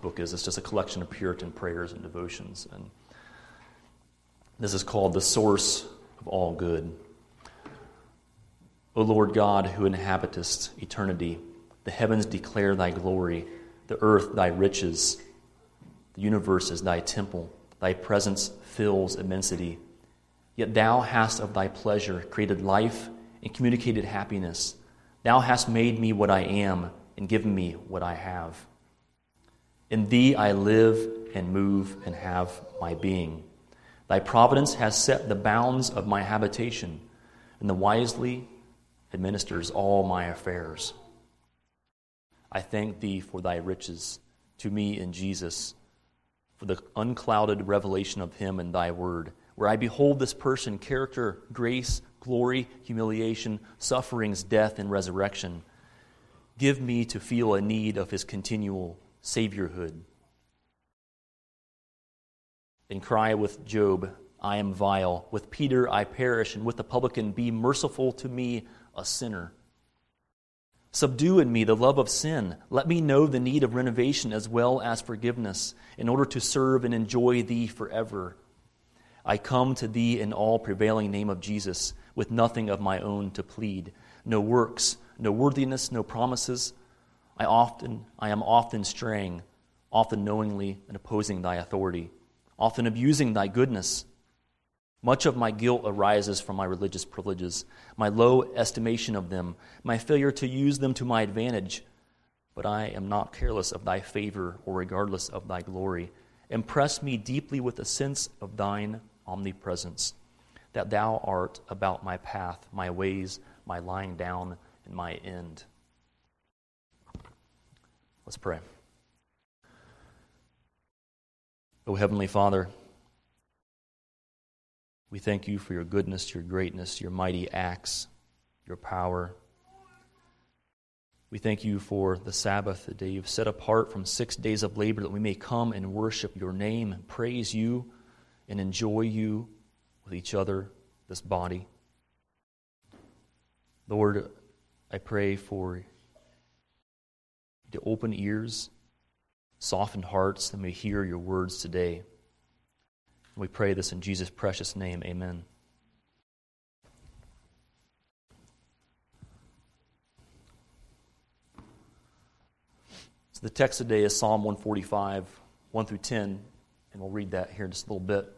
book is. It's just a collection of Puritan prayers and devotions. And this is called The Source of All Good. O Lord God, who inhabitest eternity, the heavens declare thy glory, the earth thy riches, the universe is thy temple, thy presence fills immensity. Yet thou hast of thy pleasure created life and communicated happiness. Thou hast made me what I am and given me what I have. In thee I live and move and have my being. Thy providence has set the bounds of my habitation, and the wisely administers all my affairs. I thank thee for thy riches to me in Jesus, for the unclouded revelation of him in thy word, where I behold this person, character, grace, glory, humiliation, sufferings, death, and resurrection. Give me to feel a need of his continual Saviorhood and cry with Job, I am vile. With Peter, I perish, and with the publican, be merciful to me, a sinner. Subdue in me the love of sin. Let me know the need of renovation as well as forgiveness, in order to serve and enjoy thee forever. I come to thee in all prevailing name of Jesus, with nothing of my own to plead, no works, no worthiness, no promises. I often I am often straying, often knowingly and opposing thy authority often abusing thy goodness. Much of my guilt arises from my religious privileges, my low estimation of them, my failure to use them to my advantage. But I am not careless of thy favor or regardless of thy glory. Impress me deeply with a sense of thine omnipresence, that thou art about my path, my ways, my lying down, and my end. Let's pray. O Heavenly Father, we thank you for your goodness, your greatness, your mighty acts, your power. We thank you for the Sabbath, the day you've set apart from six days of labor, that we may come and worship your name, and praise you, and enjoy you with each other, this body. Lord, I pray for to open ears soften hearts that we hear your words today. We pray this in Jesus' precious name. Amen. So the text today is Psalm 145, 1 through 10, and we'll read that here in just a little bit.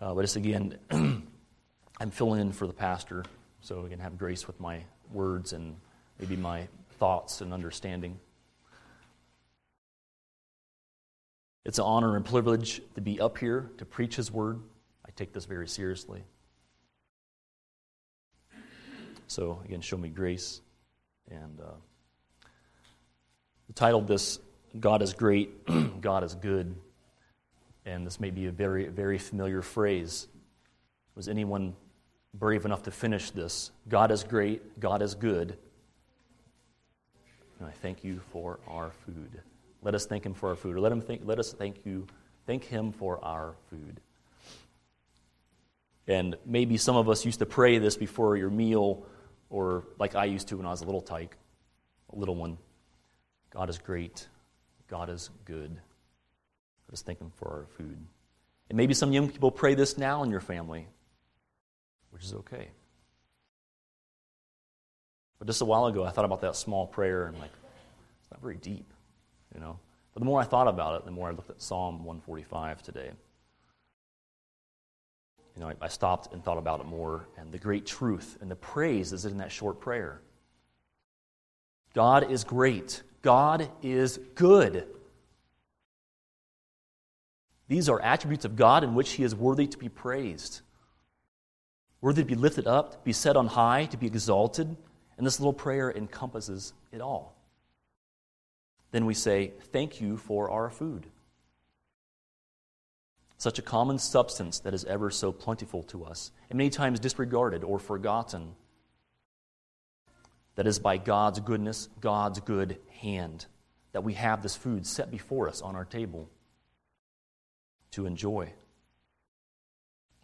Uh, but just again, I'm filling in for the pastor, so we can have grace with my words and maybe my thoughts and understanding. It's an honor and privilege to be up here to preach His word. I take this very seriously. So, again, show me grace. And uh, the title of this, God is Great, God is Good. And this may be a very, very familiar phrase. Was anyone brave enough to finish this? God is great, God is good. And I thank you for our food. Let us thank him for our food. Or let, him think, let us thank you, thank him for our food. And maybe some of us used to pray this before your meal, or like I used to when I was a little tyke, a little one. God is great. God is good. Let us thank him for our food. And maybe some young people pray this now in your family, which is okay. But just a while ago, I thought about that small prayer and like, it's not very deep you know. But the more I thought about it, the more I looked at Psalm 145 today. You know, I, I stopped and thought about it more, and the great truth and the praise is in that short prayer. God is great. God is good. These are attributes of God in which He is worthy to be praised, worthy to be lifted up, to be set on high, to be exalted. And this little prayer encompasses it all. Then we say, Thank you for our food. Such a common substance that is ever so plentiful to us, and many times disregarded or forgotten. That is by God's goodness, God's good hand, that we have this food set before us on our table to enjoy.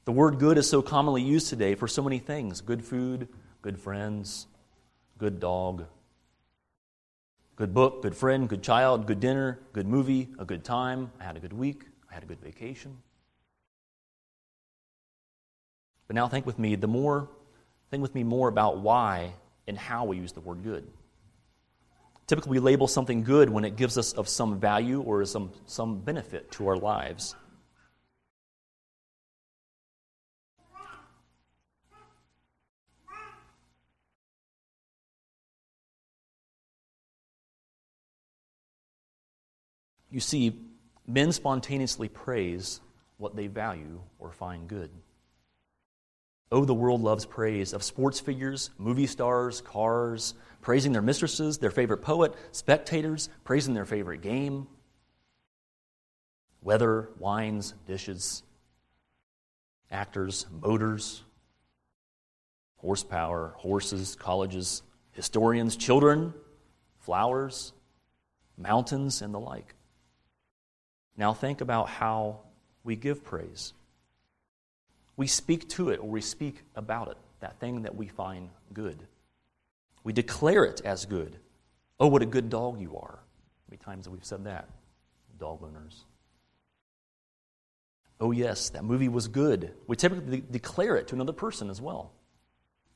The word good is so commonly used today for so many things good food, good friends, good dog, Good book, good friend, good child, good dinner, good movie, a good time. I had a good week. I had a good vacation. But now think with me, the more think with me more about why and how we use the word good. Typically, we label something good when it gives us of some value or some, some benefit to our lives. You see, men spontaneously praise what they value or find good. Oh, the world loves praise of sports figures, movie stars, cars, praising their mistresses, their favorite poet, spectators, praising their favorite game, weather, wines, dishes, actors, motors, horsepower, horses, colleges, historians, children, flowers, mountains, and the like. Now think about how we give praise we speak to it or we speak about it, that thing that we find good. We declare it as good. Oh, what a good dog you are. How many times have we said that? Dog owners. Oh, yes, that movie was good. We typically declare it to another person as well.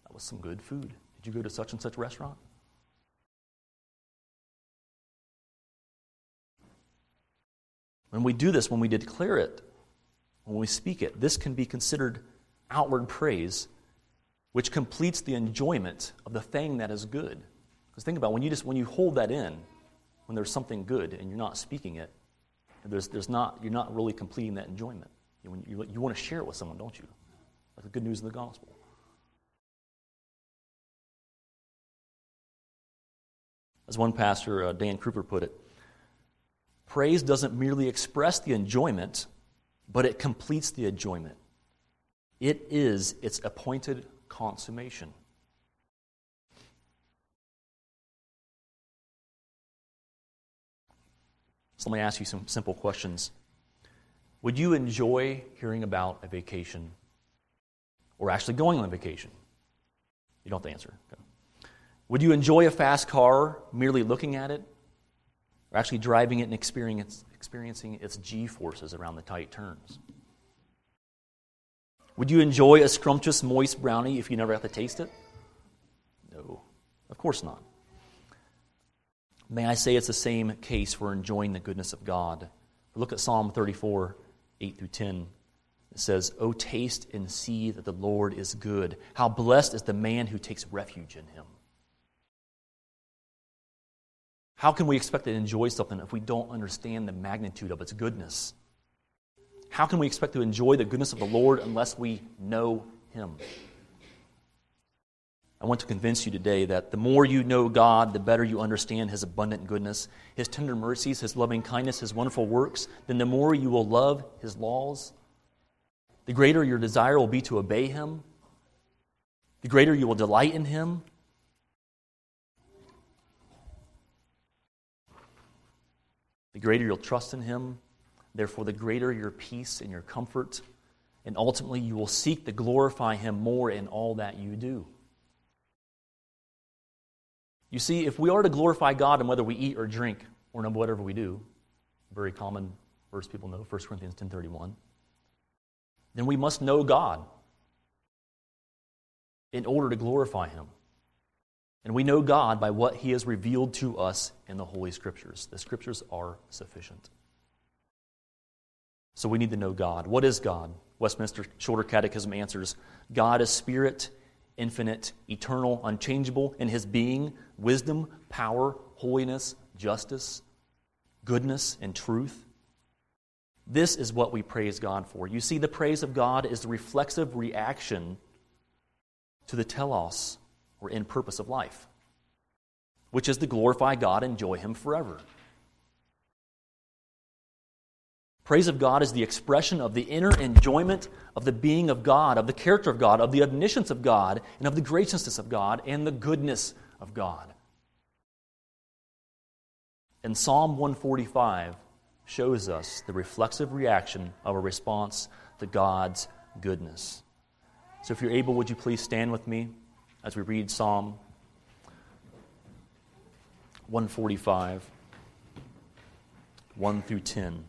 That was some good food. Did you go to such and such restaurant? When we do this, when we declare it, when we speak it, this can be considered outward praise, which completes the enjoyment of the thing that is good. Because think about it, when you just when you hold that in, when there's something good and you're not speaking it, there's, there's not, you're not really completing that enjoyment. You, you, you want to share it with someone, don't you? That's the good news of the gospel. As one pastor, uh, Dan Kruger, put it, praise doesn't merely express the enjoyment but it completes the enjoyment. It is its appointed consummation. So let me ask you some simple questions. Would you enjoy hearing about a vacation or actually going on a vacation? You don't have to answer. Okay. Would you enjoy a fast car merely looking at it or actually driving it and experience, experiencing its g forces around the tight turns? Would you enjoy a scrumptious, moist brownie if you never have to taste it? No, of course not. May I say it's the same case for enjoying the goodness of God. Look at Psalm 34, 8 through 10. It says, Oh, taste and see that the Lord is good. How blessed is the man who takes refuge in him. How can we expect to enjoy something if we don't understand the magnitude of its goodness? How can we expect to enjoy the goodness of the Lord unless we know Him? I want to convince you today that the more you know God, the better you understand His abundant goodness, His tender mercies, His loving kindness, His wonderful works, then the more you will love His laws, the greater your desire will be to obey Him, the greater you will delight in Him, the greater you'll trust in Him, therefore, the greater your peace and your comfort, and ultimately you will seek to glorify Him more in all that you do. You see, if we are to glorify God in whether we eat or drink or in whatever we do, very common verse people know, 1 Corinthians 10.31, then we must know God in order to glorify Him. And we know God by what He has revealed to us in the Holy Scriptures. The Scriptures are sufficient. So we need to know God. What is God? Westminster Shorter Catechism answers God is spirit, infinite, eternal, unchangeable in His being, wisdom, power, holiness, justice, goodness, and truth. This is what we praise God for. You see, the praise of God is the reflexive reaction to the telos or end purpose of life, which is to glorify God and enjoy Him forever. Praise of God is the expression of the inner enjoyment of the being of God, of the character of God, of the omniscience of God, and of the graciousness of God and the goodness of God. And Psalm 145 shows us the reflexive reaction of a response to God's goodness. So, if you're able, would you please stand with me? As we read Psalm 145, 1 through 10.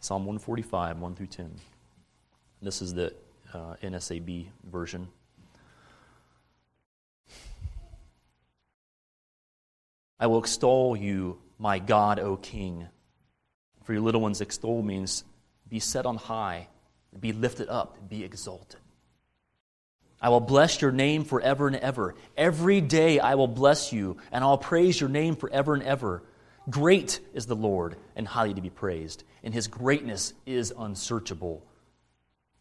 Psalm 145, 1 through 10. This is the uh, NASB version. I will extol you, my God, O King. For your little ones, extol means be set on high, be lifted up, be exalted. I will bless your name forever and ever. Every day I will bless you, and I'll praise your name forever and ever. Great is the Lord, and highly to be praised, and his greatness is unsearchable.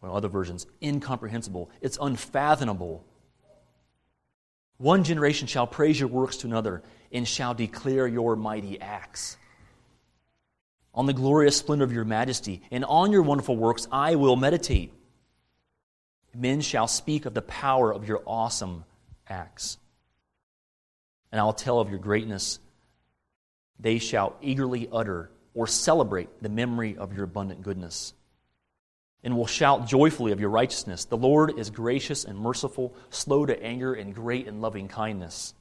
Well, other versions, incomprehensible. It's unfathomable. One generation shall praise your works to another, and shall declare your mighty acts. On the glorious splendor of your majesty, and on your wonderful works I will meditate. Men shall speak of the power of your awesome acts. And I'll tell of your greatness they shall eagerly utter or celebrate the memory of your abundant goodness and will shout joyfully of your righteousness. The Lord is gracious and merciful, slow to anger, and great in loving kindness.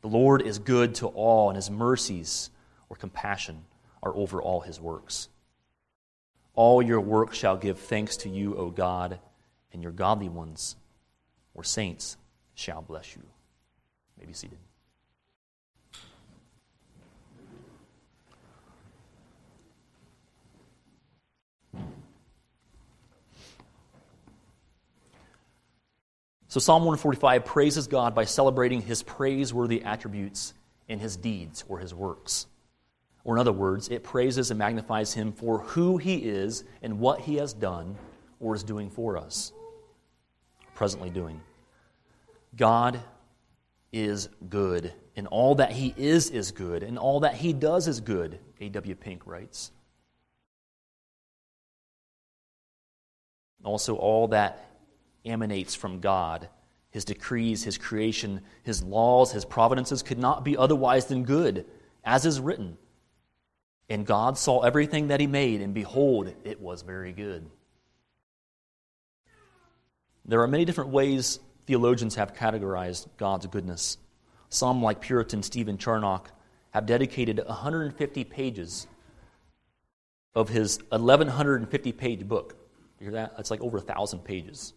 The Lord is good to all, and his mercies or compassion are over all his works. All your works shall give thanks to you, O God, and your godly ones or saints shall bless you. you may be seated. So Psalm 145 praises God by celebrating his praiseworthy attributes in his deeds or his works. Or, in other words, it praises and magnifies him for who he is and what he has done or is doing for us, presently doing. God is good, and all that he is is good, and all that he does is good, A.W. Pink writes. Also, all that emanates from God. His decrees, His creation, His laws, His providences could not be otherwise than good, as is written. And God saw everything that He made, and behold, it was very good. There are many different ways theologians have categorized God's goodness. Some, like Puritan Stephen Charnock, have dedicated 150 pages of his 1150 page book. You hear that? That's like over a thousand pages.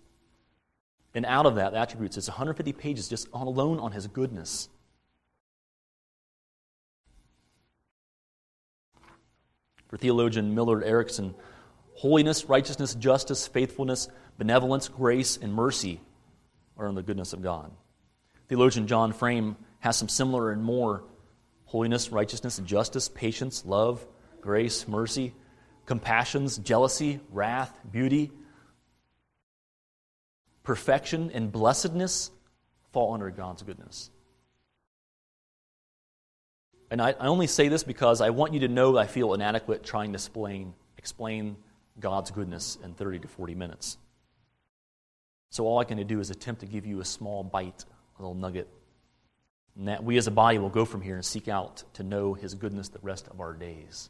And out of that, the attributes, it's 150 pages just on alone on his goodness. For theologian Millard Erickson, holiness, righteousness, justice, faithfulness, benevolence, grace, and mercy are in the goodness of God. Theologian John Frame has some similar and more holiness, righteousness, justice, patience, love, grace, mercy, compassions, jealousy, wrath, beauty, perfection and blessedness fall under God's goodness. And I, I, only say this because I want you to know I feel inadequate trying to explain, explain God's goodness in 30 to 40 minutes. So all I can do is attempt to give you a small bite, a little nugget. And that we as a body will go from here and seek out to know His goodness the rest of our days.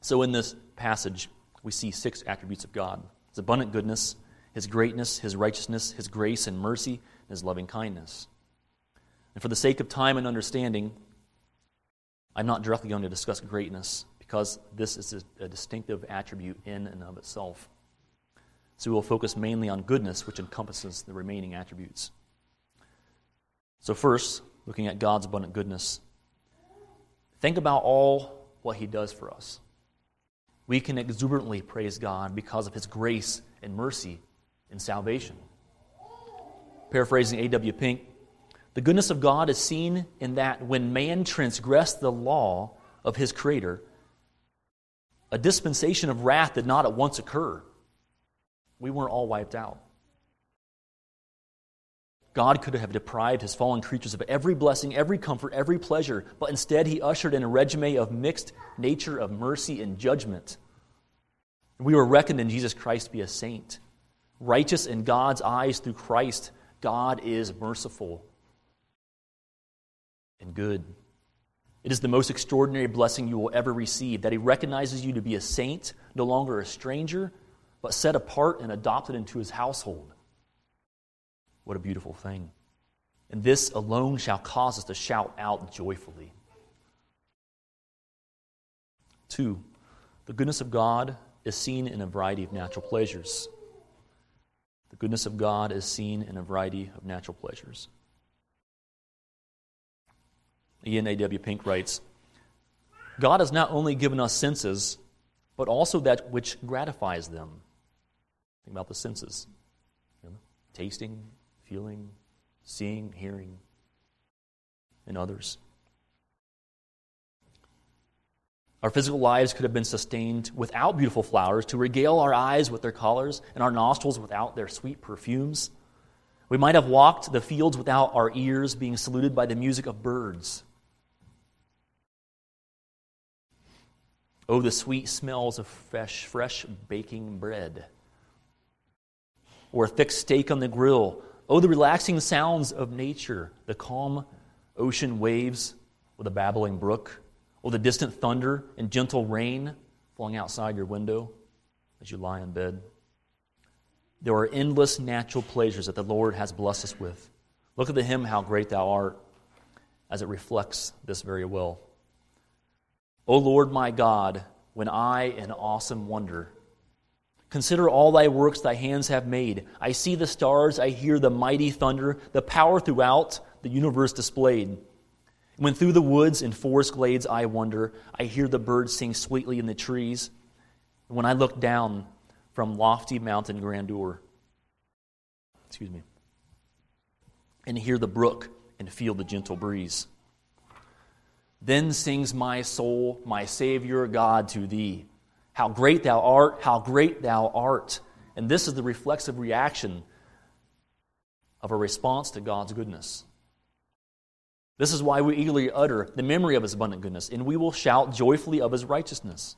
So, in this passage, we see six attributes of God His abundant goodness, His greatness, His righteousness, His grace and mercy, and His loving kindness. And for the sake of time and understanding, I'm not directly going to discuss greatness because this is a, a distinctive attribute in and of itself. So we will focus mainly on goodness, which encompasses the remaining attributes. So, first, looking at God's abundant goodness, think about all what He does for us we can exuberantly praise God because of his grace and mercy and salvation. Paraphrasing A.W. Pink, the goodness of God is seen in that when man transgressed the law of his Creator, a dispensation of wrath did not at once occur. We weren't all wiped out. God could have deprived his fallen creatures of every blessing, every comfort, every pleasure, but instead he ushered in a regime of mixed nature of mercy and judgment. We were reckoned in Jesus Christ to be a saint. Righteous in God's eyes through Christ, God is merciful and good. It is the most extraordinary blessing you will ever receive that He recognizes you to be a saint, no longer a stranger, but set apart and adopted into His household. What a beautiful thing. And this alone shall cause us to shout out joyfully. Two, the goodness of God is seen in a variety of natural pleasures. The goodness of God is seen in a variety of natural pleasures. Ian A.W. Pink writes God has not only given us senses, but also that which gratifies them. Think about the senses you know, tasting, feeling, seeing, hearing, and others. Our physical lives could have been sustained without beautiful flowers to regale our eyes with their colors and our nostrils without their sweet perfumes. We might have walked the fields without our ears being saluted by the music of birds. Oh, the sweet smells of fresh, fresh baking bread. Or a thick steak on the grill. Oh, the relaxing sounds of nature, the calm ocean waves or the babbling brook or the distant thunder and gentle rain falling outside your window as you lie in bed. There are endless natural pleasures that the Lord has blessed us with. Look at the hymn, How Great Thou Art, as it reflects this very well. O Lord my God, when I in awesome wonder consider all thy works thy hands have made, I see the stars, I hear the mighty thunder, the power throughout the universe displayed. When through the woods and forest glades I wander, I hear the birds sing sweetly in the trees. When I look down from lofty mountain grandeur, excuse me, and hear the brook and feel the gentle breeze. Then sings my soul, my Savior God, to thee. How great thou art, how great thou art. And this is the reflexive reaction of a response to God's goodness. This is why we eagerly utter the memory of his abundant goodness, and we will shout joyfully of his righteousness.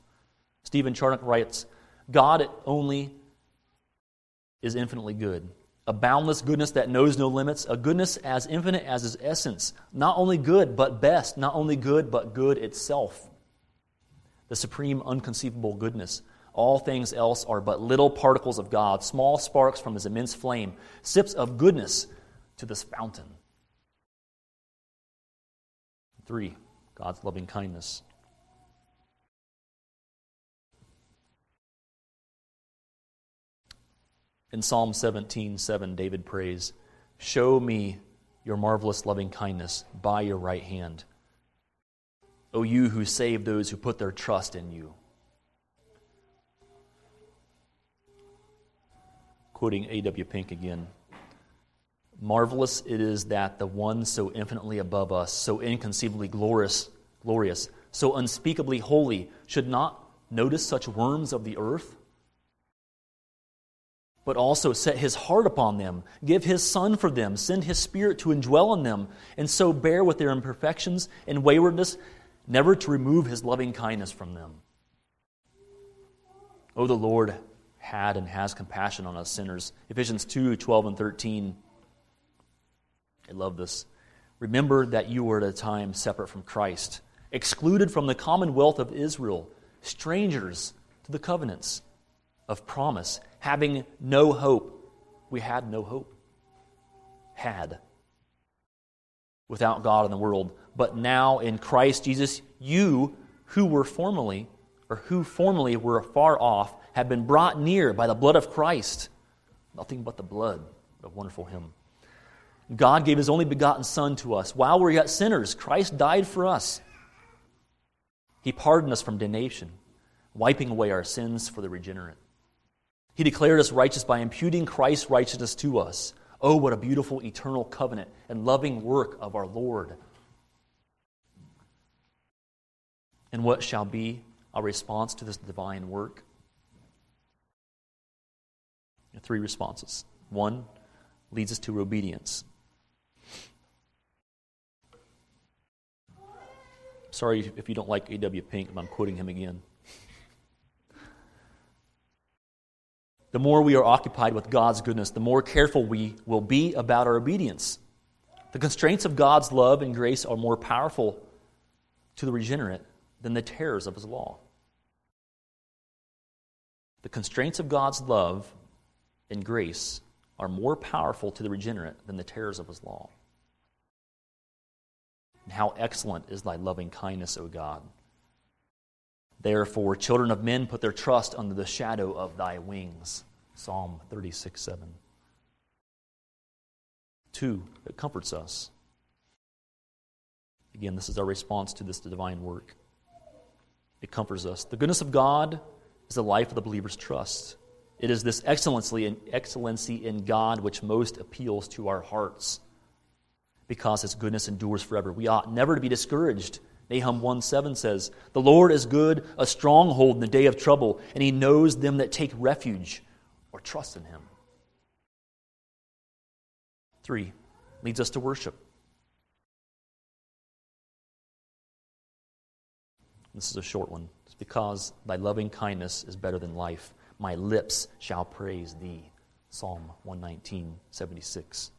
Stephen Charnock writes God only is infinitely good, a boundless goodness that knows no limits, a goodness as infinite as his essence, not only good, but best, not only good, but good itself. The supreme, unconceivable goodness. All things else are but little particles of God, small sparks from his immense flame, sips of goodness to this fountain. Three, God's loving kindness. In Psalm 17, 7, David prays, Show me your marvelous loving kindness by your right hand. O you who save those who put their trust in you. Quoting A.W. Pink again. Marvelous it is that the one so infinitely above us, so inconceivably glorious, glorious, so unspeakably holy, should not notice such worms of the earth, but also set his heart upon them, give his Son for them, send his Spirit to indwell in them, and so bear with their imperfections and waywardness, never to remove his loving kindness from them. Oh, the Lord had and has compassion on us sinners. Ephesians 2 12 and 13. I love this. Remember that you were at a time separate from Christ, excluded from the commonwealth of Israel, strangers to the covenants of promise, having no hope. We had no hope. Had. Without God in the world. But now in Christ Jesus, you who were formerly, or who formerly were far off, have been brought near by the blood of Christ. Nothing but the blood. A wonderful hymn. God gave his only begotten Son to us. While we are yet sinners, Christ died for us. He pardoned us from damnation, wiping away our sins for the regenerate. He declared us righteous by imputing Christ's righteousness to us. Oh, what a beautiful eternal covenant and loving work of our Lord. And what shall be our response to this divine work? Three responses. One leads us to obedience. Sorry if you don't like A.W. Pink, I'm quoting him again. The more we are occupied with God's goodness, the more careful we will be about our obedience. The constraints of God's love and grace are more powerful to the regenerate than the terrors of his law. The constraints of God's love and grace are more powerful to the regenerate than the terrors of his law. And how excellent is thy loving kindness, O God! Therefore, children of men put their trust under the shadow of thy wings. Psalm 36 7. Two, it comforts us. Again, this is our response to this divine work. It comforts us. The goodness of God is the life of the believer's trust. It is this excellency in, excellency in God which most appeals to our hearts because his goodness endures forever. We ought never to be discouraged. Nahum 1 7 says, The Lord is good, a stronghold in the day of trouble, and he knows them that take refuge or trust in him. Three, leads us to worship. This is a short one. It's because thy loving kindness is better than life. My lips shall praise thee. Psalm 119, 76.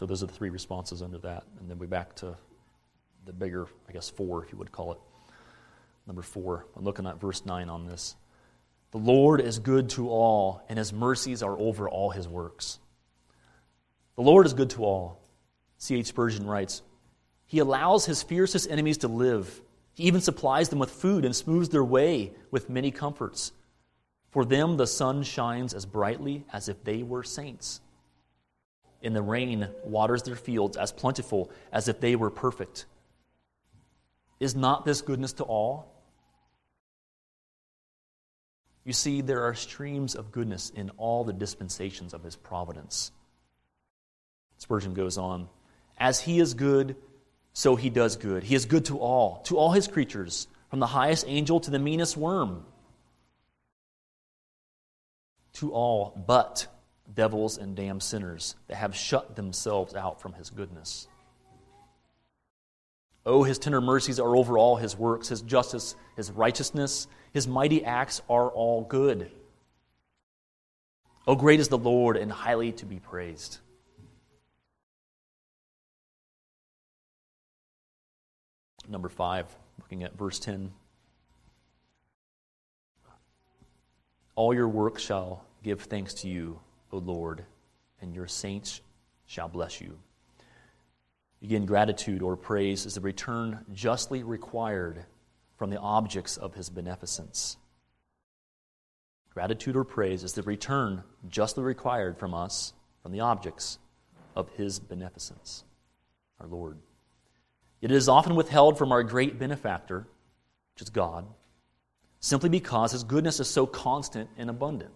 So those are the three responses under that. And then we back to the bigger, I guess, four, if you would call it. Number four, I'm looking at verse 9 on this. The Lord is good to all, and his mercies are over all his works. The Lord is good to all. C.H. Spurgeon writes He allows his fiercest enemies to live. He even supplies them with food and smooths their way with many comforts. For them, the sun shines as brightly as if they were saints. In the rain, waters their fields as plentiful as if they were perfect. Is not this goodness to all? You see, there are streams of goodness in all the dispensations of his providence. Spurgeon goes on as he is good, so he does good. He is good to all, to all his creatures, from the highest angel to the meanest worm. To all but devils and damned sinners that have shut themselves out from his goodness. Oh, his tender mercies are over all his works, his justice, his righteousness, his mighty acts are all good. Oh, great is the Lord and highly to be praised. number 5, looking at verse 10. All your works shall give thanks to you, O Lord, and your saints shall bless you. Again, gratitude or praise is the return justly required from the objects of his beneficence. Gratitude or praise is the return justly required from us from the objects of his beneficence, our Lord. It is often withheld from our great benefactor, which is God, simply because his goodness is so constant and abundant.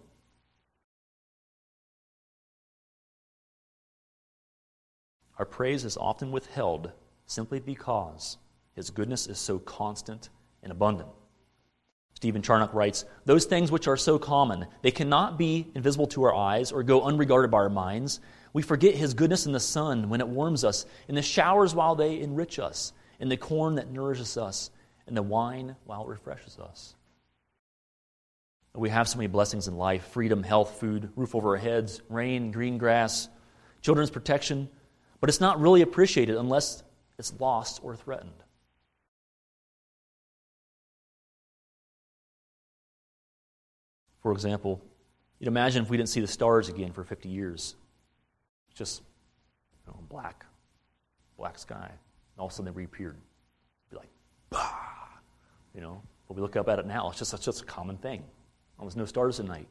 Our praise is often withheld simply because his goodness is so constant and abundant. Stephen Charnock writes Those things which are so common, they cannot be invisible to our eyes or go unregarded by our minds. We forget his goodness in the sun when it warms us, in the showers while they enrich us, in the corn that nourishes us, in the wine while it refreshes us. We have so many blessings in life freedom, health, food, roof over our heads, rain, green grass, children's protection, but it's not really appreciated unless it's lost or threatened. For example, you'd imagine if we didn't see the stars again for 50 years. Just you know, black, black sky. And all of a sudden they reappeared. Be like, bah! You know, but we look up at it now. It's just, it's just a common thing. Oh, Almost no stars at night.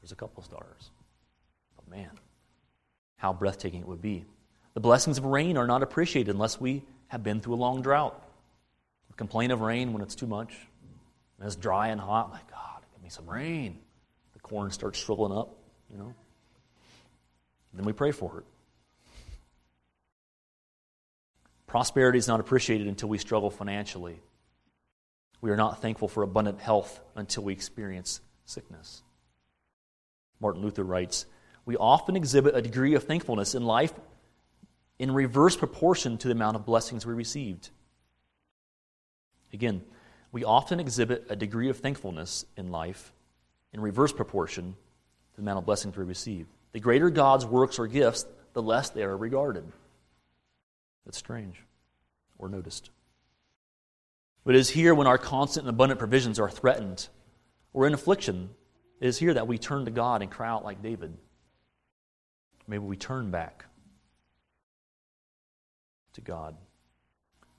There's a couple stars. But man, how breathtaking it would be. The blessings of rain are not appreciated unless we have been through a long drought. We complain of rain when it's too much. And it's dry and hot. My God, give me some rain. The corn starts shriveling up, you know. Then we pray for it. Prosperity is not appreciated until we struggle financially. We are not thankful for abundant health until we experience sickness. Martin Luther writes We often exhibit a degree of thankfulness in life in reverse proportion to the amount of blessings we received. Again, we often exhibit a degree of thankfulness in life in reverse proportion to the amount of blessings we receive. The greater God's works or gifts, the less they are regarded. That's strange or noticed. But it is here when our constant and abundant provisions are threatened or in affliction, it is here that we turn to God and cry out like David. Maybe we turn back to God.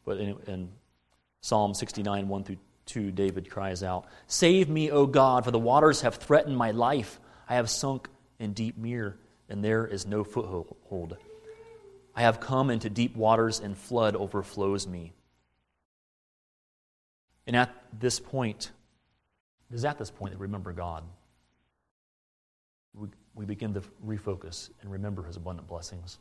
But in, in Psalm 69, 1 through 2, David cries out, Save me, O God, for the waters have threatened my life. I have sunk in deep mere, and there is no foothold. I have come into deep waters, and flood overflows me. And at this point, it is at this point that we remember God. We, we begin to refocus and remember His abundant blessings.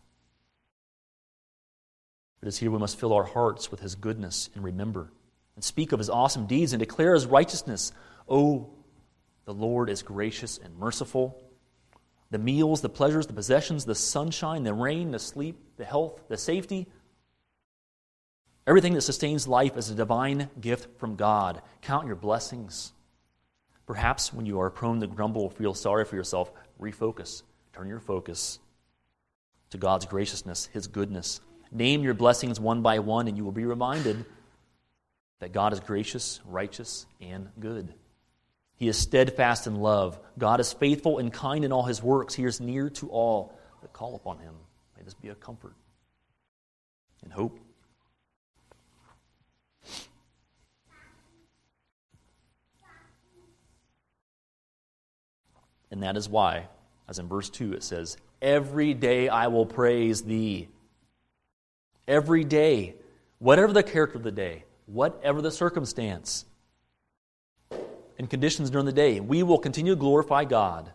It is here we must fill our hearts with His goodness and remember and speak of His awesome deeds and declare His righteousness. Oh, the Lord is gracious and merciful. The meals, the pleasures, the possessions, the sunshine, the rain, the sleep, the health, the safety, everything that sustains life is a divine gift from God. Count your blessings. Perhaps when you are prone to grumble or feel sorry for yourself, refocus. Turn your focus to God's graciousness, His goodness. Name your blessings one by one, and you will be reminded that God is gracious, righteous, and good. He is steadfast in love. God is faithful and kind in all his works. He is near to all that call upon him. May this be a comfort and hope. And that is why, as in verse 2, it says, Every day I will praise thee. Every day, whatever the character of the day, whatever the circumstance, and conditions during the day. We will continue to glorify God.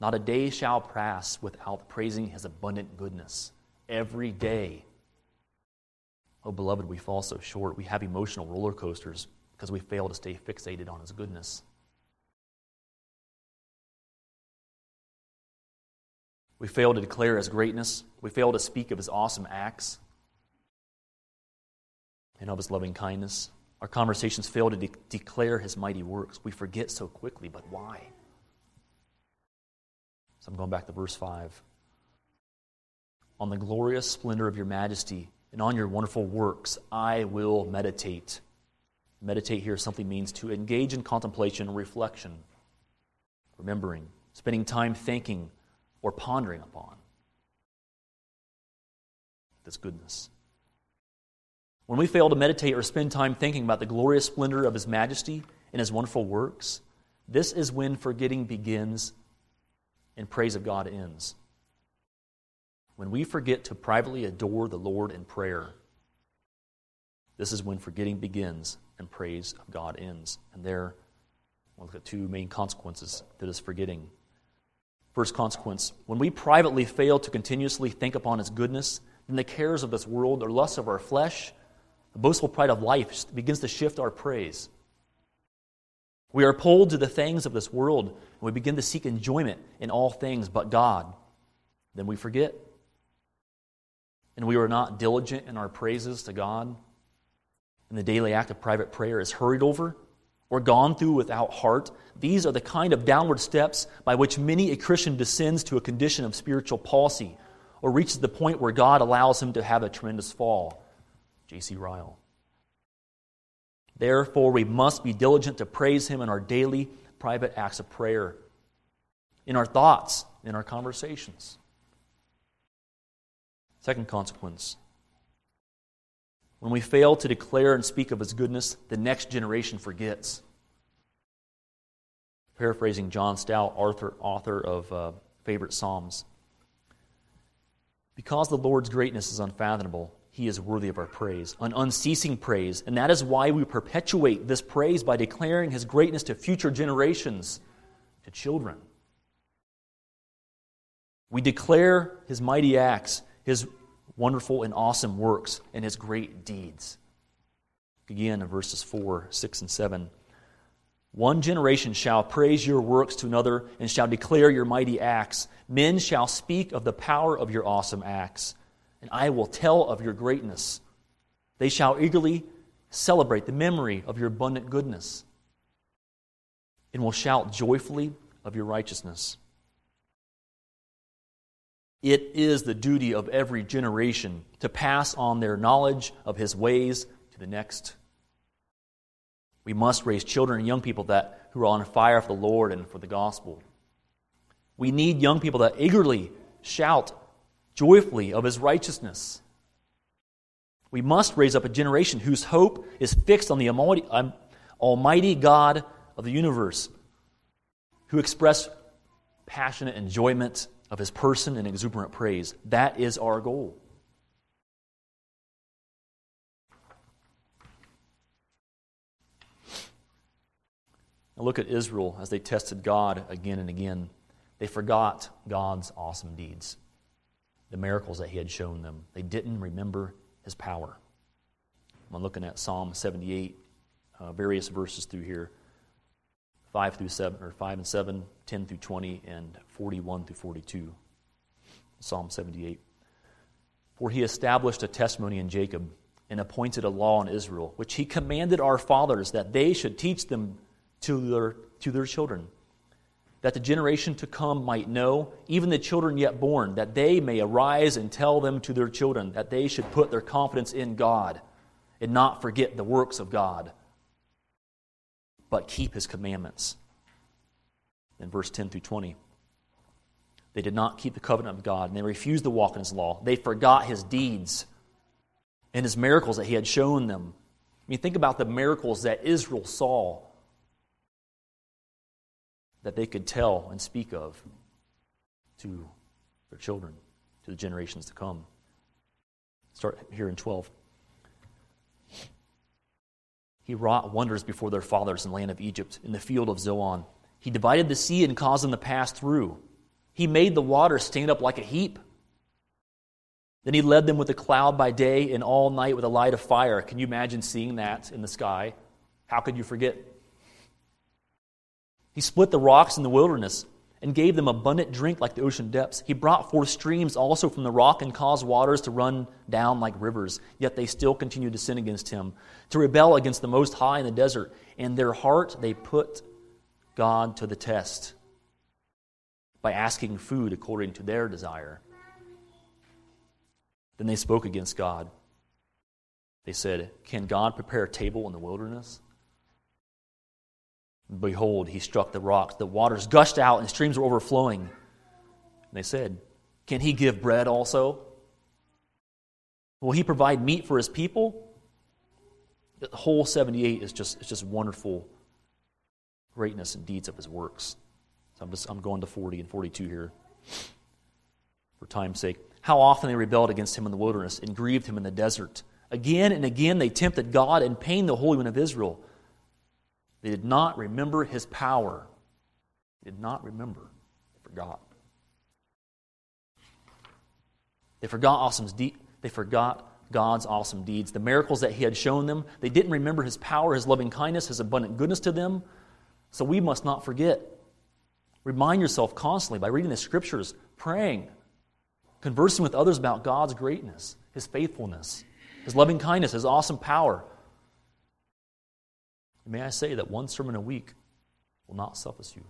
Not a day shall pass without praising his abundant goodness. Every day. Oh, beloved, we fall so short. We have emotional roller coasters because we fail to stay fixated on his goodness. We fail to declare his greatness. We fail to speak of his awesome acts and of his loving kindness. Our conversations fail to de- declare his mighty works. We forget so quickly, but why? So I'm going back to verse 5. On the glorious splendor of your majesty and on your wonderful works, I will meditate. Meditate here simply means to engage in contemplation reflection, remembering, spending time thinking or pondering upon this goodness. When we fail to meditate or spend time thinking about the glorious splendor of His majesty and His wonderful works, this is when forgetting begins and praise of God ends. When we forget to privately adore the Lord in prayer, this is when forgetting begins and praise of God ends. And there, we'll look at two main consequences to this forgetting. First consequence when we privately fail to continuously think upon His goodness, then the cares of this world or lusts of our flesh the boastful pride of life begins to shift our praise. We are pulled to the things of this world, and we begin to seek enjoyment in all things but God. Then we forget. And we are not diligent in our praises to God. And the daily act of private prayer is hurried over or gone through without heart. These are the kind of downward steps by which many a Christian descends to a condition of spiritual palsy or reaches the point where God allows him to have a tremendous fall. J.C. Ryle. Therefore, we must be diligent to praise Him in our daily private acts of prayer, in our thoughts, in our conversations. Second consequence when we fail to declare and speak of His goodness, the next generation forgets. Paraphrasing John Stott, author, author of uh, Favorite Psalms. Because the Lord's greatness is unfathomable, he is worthy of our praise, an unceasing praise. And that is why we perpetuate this praise by declaring His greatness to future generations, to children. We declare His mighty acts, His wonderful and awesome works, and His great deeds. Again, in verses 4, 6, and 7. One generation shall praise your works to another and shall declare your mighty acts. Men shall speak of the power of your awesome acts and I will tell of your greatness. They shall eagerly celebrate the memory of your abundant goodness and will shout joyfully of your righteousness. It is the duty of every generation to pass on their knowledge of his ways to the next. We must raise children and young people that who are on fire for the Lord and for the gospel. We need young people that eagerly shout joyfully of his righteousness. We must raise up a generation whose hope is fixed on the um, Almighty God of the universe, who express passionate enjoyment of his person and exuberant praise. That is our goal. Now look at Israel as they tested God again and again. They forgot God's awesome deeds, the miracles that He had shown them. They didn't remember His power. I'm looking at Psalm 78, uh, various verses through here 5 through 7, or 5 and 7, 10 through 20, and 41 through 42. Psalm 78. For he established a testimony in Jacob and appointed a law in Israel, which he commanded our fathers that they should teach them to their, to their children, that the generation to come might know, even the children yet born, that they may arise and tell them to their children, that they should put their confidence in God and not forget the works of God, but keep his commandments. In verse 10 through 20. They did not keep the covenant of God, and they refused to walk in his law. They forgot his deeds and his miracles that he had shown them. I mean, think about the miracles that Israel saw that they could tell and speak of to their children, to the generations to come. Start here in 12. He wrought wonders before their fathers in the land of Egypt, in the field of Zoan. He divided the sea and caused them to pass through. He made the water stand up like a heap. Then he led them with a cloud by day and all night with a light of fire. Can you imagine seeing that in the sky? How could you forget? He split the rocks in the wilderness and gave them abundant drink like the ocean depths. He brought forth streams also from the rock and caused waters to run down like rivers. Yet they still continued to sin against him, to rebel against the Most High in the desert. In their heart they put God to the test by asking food according to their desire. Then they spoke against God. They said, Can God prepare a table in the wilderness? Behold, he struck the rocks. The waters gushed out and streams were overflowing. And they said, Can he give bread also? Will he provide meat for his people? The whole 78 is just, it's just wonderful greatness and deeds of his works. So I'm, just, I'm going to 40 and 42 here for time's sake. How often they rebelled against him in the wilderness and grieved him in the desert. Again and again they tempted God and pained the Holy One of Israel. They did not remember his power. They did not remember. They forgot. They forgot awesome de- they forgot God's awesome deeds, the miracles that he had shown them. They didn't remember his power, his loving kindness, his abundant goodness to them. So we must not forget. Remind yourself constantly by reading the scriptures, praying, conversing with others about God's greatness, His faithfulness, His loving kindness, His awesome power. May I say that one sermon a week will not suffice you.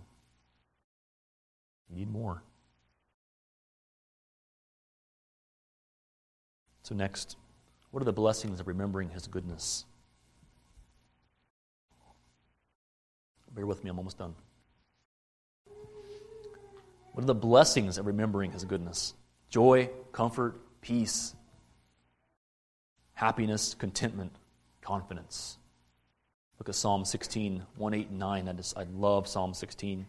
You need more. So, next, what are the blessings of remembering His goodness? Bear with me, I'm almost done. What are the blessings of remembering His goodness? Joy, comfort, peace, happiness, contentment, confidence. Look at Psalm 16, 1, 8, and 9. I, just, I love Psalm 16.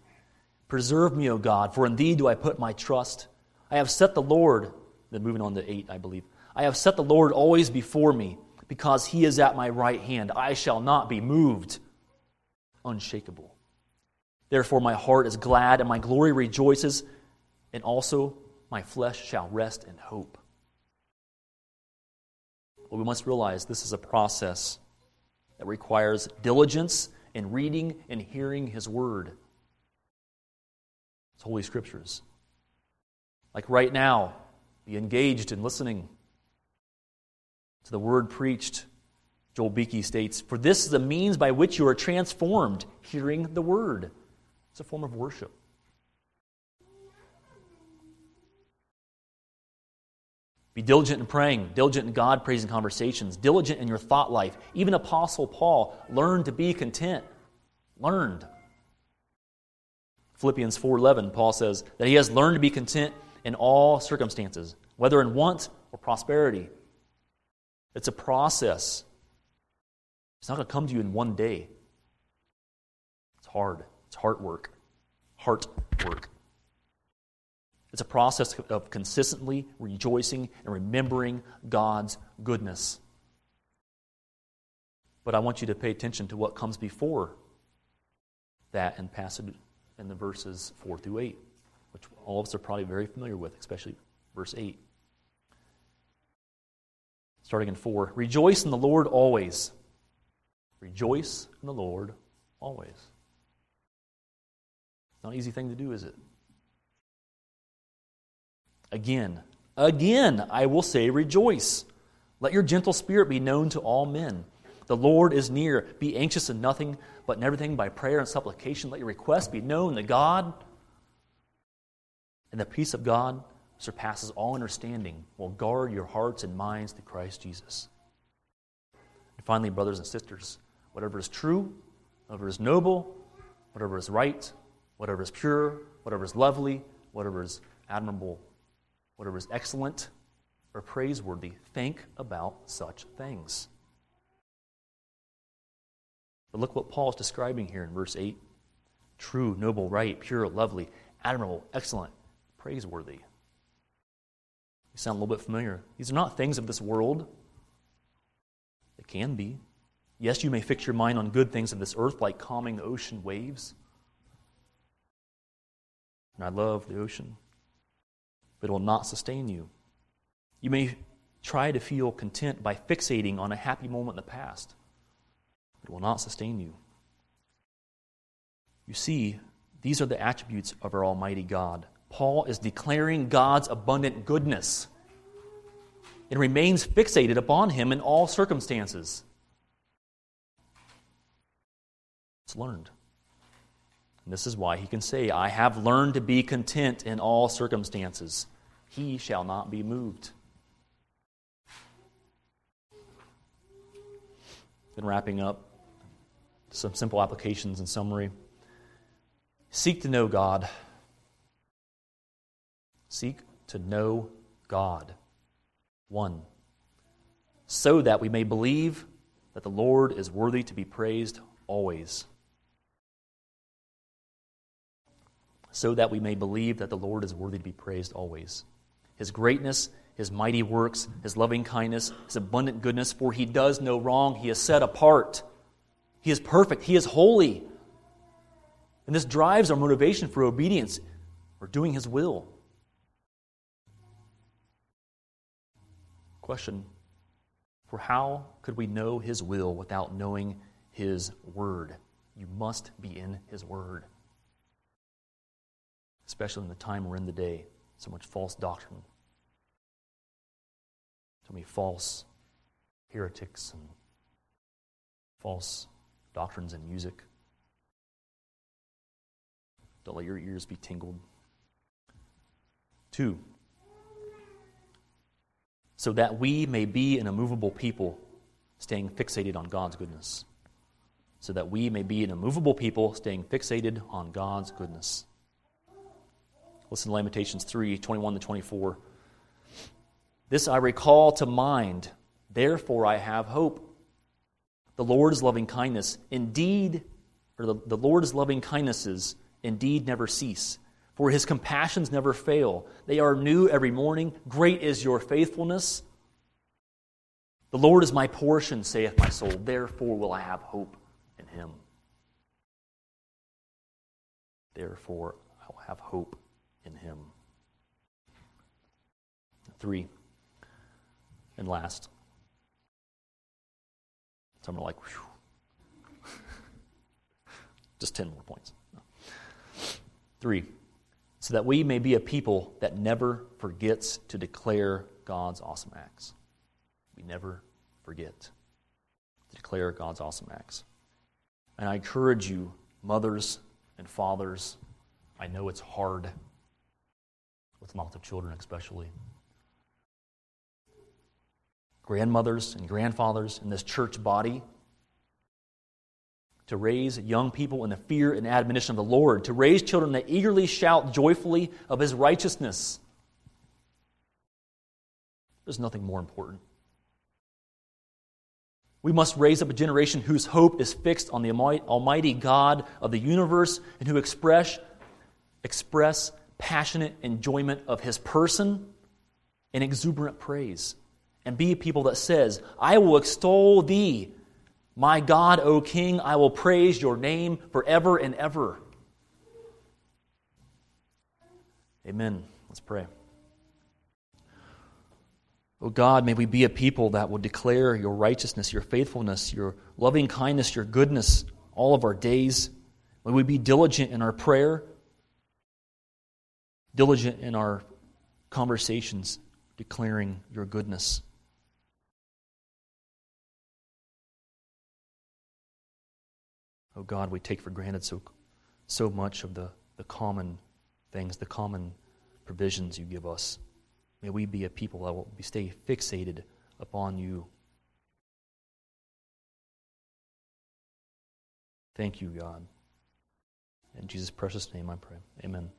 Preserve me, O God, for in thee do I put my trust. I have set the Lord, then moving on to 8, I believe. I have set the Lord always before me, because he is at my right hand. I shall not be moved. Unshakable. Therefore, my heart is glad and my glory rejoices, and also my flesh shall rest in hope. Well, we must realize this is a process that requires diligence in reading and hearing His Word. It's Holy Scriptures. Like right now, be engaged in listening to the Word preached. Joel Beeke states, For this is the means by which you are transformed, hearing the Word. It's a form of worship. Be diligent in praying, diligent in God praising conversations, diligent in your thought life. Even Apostle Paul learned to be content. Learned. Philippians 4:11 Paul says that he has learned to be content in all circumstances, whether in want or prosperity. It's a process. It's not going to come to you in one day. It's hard. It's heart work. Heart work. It's a process of consistently rejoicing and remembering God's goodness. But I want you to pay attention to what comes before that in passage in the verses 4 through 8, which all of us are probably very familiar with, especially verse 8. Starting in 4 Rejoice in the Lord always. Rejoice in the Lord always. It's not an easy thing to do, is it? Again, again, I will say, rejoice. Let your gentle spirit be known to all men. The Lord is near. Be anxious in nothing, but in everything by prayer and supplication. Let your requests be known to God. And the peace of God surpasses all understanding will guard your hearts and minds through Christ Jesus. And finally, brothers and sisters, whatever is true, whatever is noble, whatever is right, whatever is pure, whatever is lovely, whatever is admirable, whatever is excellent or praiseworthy, think about such things. But look what Paul is describing here in verse 8 true, noble, right, pure, lovely, admirable, excellent, praiseworthy. You sound a little bit familiar. These are not things of this world. They can be. Yes, you may fix your mind on good things of this earth, like calming ocean waves. And I love the ocean but it will not sustain you. You may try to feel content by fixating on a happy moment in the past, but it will not sustain you. You see, these are the attributes of our Almighty God. Paul is declaring God's abundant goodness and remains fixated upon Him in all circumstances. It's learned. And this is why he can say, I have learned to be content in all circumstances. He shall not be moved. Then wrapping up, some simple applications and summary. Seek to know God. Seek to know God. One, so that we may believe that the Lord is worthy to be praised always. So that we may believe that the Lord is worthy to be praised always. His greatness, his mighty works, his loving kindness, his abundant goodness, for he does no wrong. He is set apart. He is perfect. He is holy. And this drives our motivation for obedience or doing his will. Question For how could we know his will without knowing his word? You must be in his word especially in the time we're in the day. So much false doctrine, so many false heretics and false doctrines in music. Don't let your ears be tingled. Two, so that we may be an immovable people, staying fixated on God's goodness. So that we may be an immovable people, staying fixated on God's goodness. Listen to Lamentations 3 21 to 24. This I recall to mind, therefore I have hope. The Lord's loving kindness, indeed, or the, the Lord's loving kindnesses indeed never cease. For his compassions never fail. They are new every morning. Great is your faithfulness. The Lord is my portion, saith my soul. Therefore will I have hope in him. Therefore I will have hope in Him. Three, and last. Some are like, just 10 more points. Three, so that we may be a people that never forgets to declare God's awesome acts. We never forget to declare God's awesome acts. And I encourage you, mothers and fathers, I know it's hard with lots of children, especially. Grandmothers and grandfathers in this church body to raise young people in the fear and admonition of the Lord, to raise children that eagerly shout joyfully of his righteousness. There's nothing more important. We must raise up a generation whose hope is fixed on the Almighty God of the universe and who express, express passionate enjoyment of his person and exuberant praise. And be a people that says, I will extol thee my God, O King, I will praise your name forever and ever. Amen. Let's pray. Oh God, may we be a people that will declare your righteousness, your faithfulness, your loving kindness, your goodness all of our days. May we be diligent in our prayer, diligent in our conversations, declaring your goodness. Oh God, we take for granted so, so much of the, the common things, the common provisions you give us. May we be a people that will stay fixated upon you. Thank you, God. In Jesus' precious name I pray. Amen.